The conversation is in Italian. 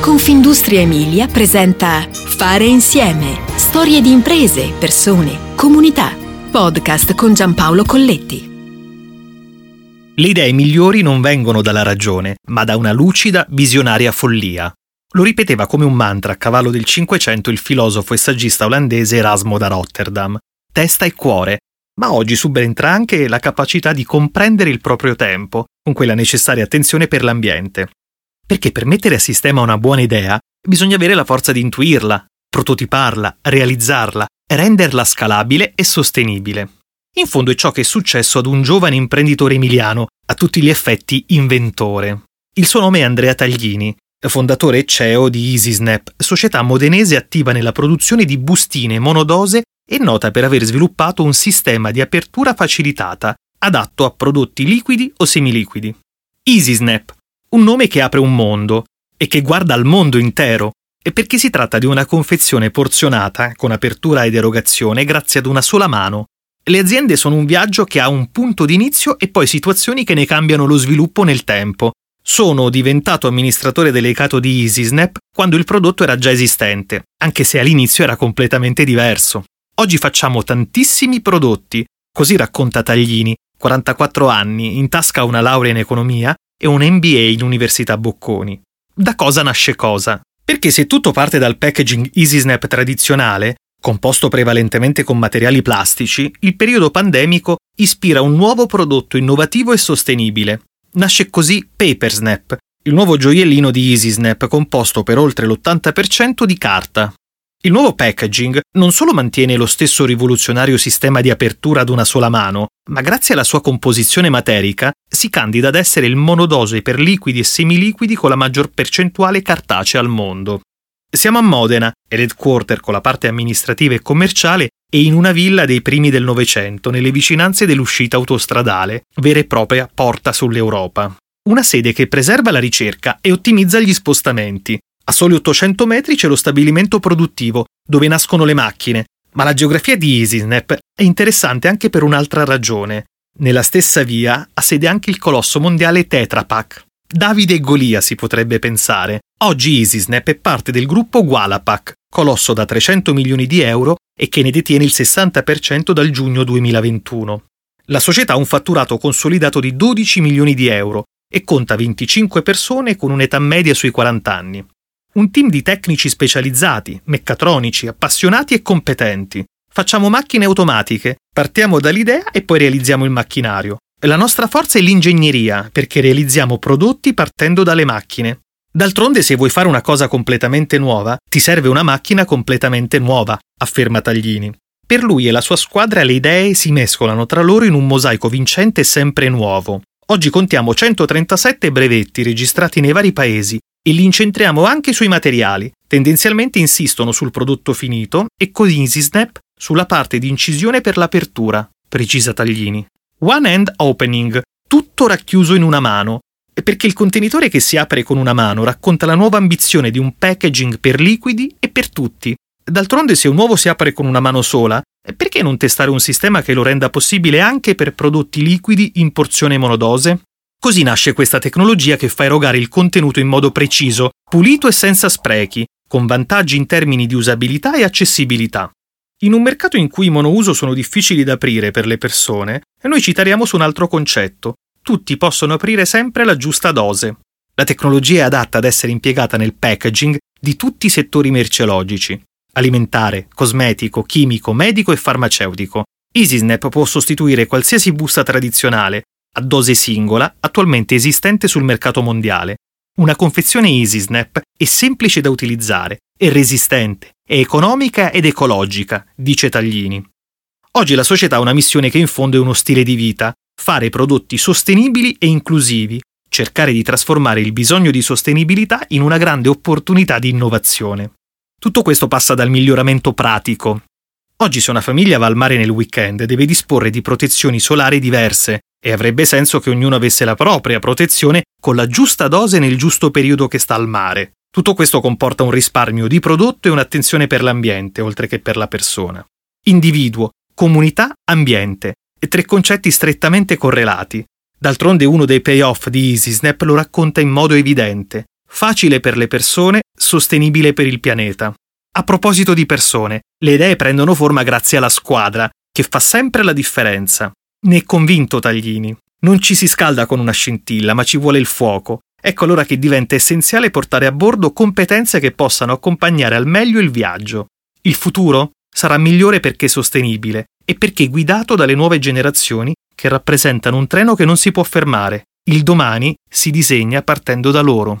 Confindustria Emilia presenta Fare insieme. Storie di imprese, persone, comunità. Podcast con Giampaolo Colletti. Le idee migliori non vengono dalla ragione, ma da una lucida, visionaria follia. Lo ripeteva come un mantra a cavallo del Cinquecento il filosofo e saggista olandese Erasmo da Rotterdam. Testa e cuore. Ma oggi subentra anche la capacità di comprendere il proprio tempo, con quella necessaria attenzione per l'ambiente perché per mettere a sistema una buona idea bisogna avere la forza di intuirla, prototiparla, realizzarla, renderla scalabile e sostenibile. In fondo è ciò che è successo ad un giovane imprenditore emiliano, a tutti gli effetti inventore. Il suo nome è Andrea Taglini, fondatore e CEO di EasySnap, società modenese attiva nella produzione di bustine monodose e nota per aver sviluppato un sistema di apertura facilitata, adatto a prodotti liquidi o semiliquidi. EasySnap un nome che apre un mondo e che guarda al mondo intero, e perché si tratta di una confezione porzionata, con apertura ed erogazione, grazie ad una sola mano. Le aziende sono un viaggio che ha un punto d'inizio e poi situazioni che ne cambiano lo sviluppo nel tempo. Sono diventato amministratore delegato di EasySnap quando il prodotto era già esistente, anche se all'inizio era completamente diverso. Oggi facciamo tantissimi prodotti, così racconta Taglini, 44 anni, in tasca una laurea in economia e un MBA in Università Bocconi. Da cosa nasce cosa? Perché se tutto parte dal packaging EasySnap tradizionale, composto prevalentemente con materiali plastici, il periodo pandemico ispira un nuovo prodotto innovativo e sostenibile. Nasce così PaperSnap, il nuovo gioiellino di EasySnap composto per oltre l'80% di carta. Il nuovo packaging non solo mantiene lo stesso rivoluzionario sistema di apertura ad una sola mano, ma grazie alla sua composizione materica si candida ad essere il monodose per liquidi e semiliquidi con la maggior percentuale cartacea al mondo. Siamo a Modena, headquarter con la parte amministrativa e commerciale, e in una villa dei primi del Novecento, nelle vicinanze dell'uscita autostradale, vera e propria porta sull'Europa. Una sede che preserva la ricerca e ottimizza gli spostamenti, a soli 800 metri c'è lo stabilimento produttivo, dove nascono le macchine, ma la geografia di EasySnap è interessante anche per un'altra ragione. Nella stessa via ha sede anche il colosso mondiale Tetra Pak. Davide e Golia si potrebbe pensare. Oggi EasySnap è parte del gruppo Gualapak, colosso da 300 milioni di euro e che ne detiene il 60% dal giugno 2021. La società ha un fatturato consolidato di 12 milioni di euro e conta 25 persone con un'età media sui 40 anni. Un team di tecnici specializzati, meccatronici, appassionati e competenti. Facciamo macchine automatiche, partiamo dall'idea e poi realizziamo il macchinario. La nostra forza è l'ingegneria, perché realizziamo prodotti partendo dalle macchine. D'altronde, se vuoi fare una cosa completamente nuova, ti serve una macchina completamente nuova, afferma Taglini. Per lui e la sua squadra le idee si mescolano tra loro in un mosaico vincente e sempre nuovo. Oggi contiamo 137 brevetti registrati nei vari paesi e li incentriamo anche sui materiali. Tendenzialmente insistono sul prodotto finito e con EasySnap sulla parte di incisione per l'apertura, precisa Taglini. One Hand Opening, tutto racchiuso in una mano, perché il contenitore che si apre con una mano racconta la nuova ambizione di un packaging per liquidi e per tutti. D'altronde se un uovo si apre con una mano sola, perché non testare un sistema che lo renda possibile anche per prodotti liquidi in porzione monodose? Così nasce questa tecnologia che fa erogare il contenuto in modo preciso, pulito e senza sprechi, con vantaggi in termini di usabilità e accessibilità. In un mercato in cui i monouso sono difficili da aprire per le persone, noi ci tariamo su un altro concetto. Tutti possono aprire sempre la giusta dose. La tecnologia è adatta ad essere impiegata nel packaging di tutti i settori merceologici alimentare, cosmetico, chimico, medico e farmaceutico. EasySnap può sostituire qualsiasi busta tradizionale, a dose singola attualmente esistente sul mercato mondiale. Una confezione EasySnap è semplice da utilizzare, è resistente, è economica ed ecologica, dice Taglini. Oggi la società ha una missione che in fondo è uno stile di vita, fare prodotti sostenibili e inclusivi, cercare di trasformare il bisogno di sostenibilità in una grande opportunità di innovazione. Tutto questo passa dal miglioramento pratico. Oggi se una famiglia va al mare nel weekend deve disporre di protezioni solari diverse, e avrebbe senso che ognuno avesse la propria protezione con la giusta dose nel giusto periodo che sta al mare. Tutto questo comporta un risparmio di prodotto e un'attenzione per l'ambiente, oltre che per la persona. Individuo, comunità, ambiente, e tre concetti strettamente correlati. D'altronde uno dei payoff di EasySnap lo racconta in modo evidente. facile per le persone, sostenibile per il pianeta. A proposito di persone, le idee prendono forma grazie alla squadra, che fa sempre la differenza. Ne è convinto Taglini. Non ci si scalda con una scintilla, ma ci vuole il fuoco. Ecco allora che diventa essenziale portare a bordo competenze che possano accompagnare al meglio il viaggio. Il futuro sarà migliore perché sostenibile e perché guidato dalle nuove generazioni che rappresentano un treno che non si può fermare. Il domani si disegna partendo da loro.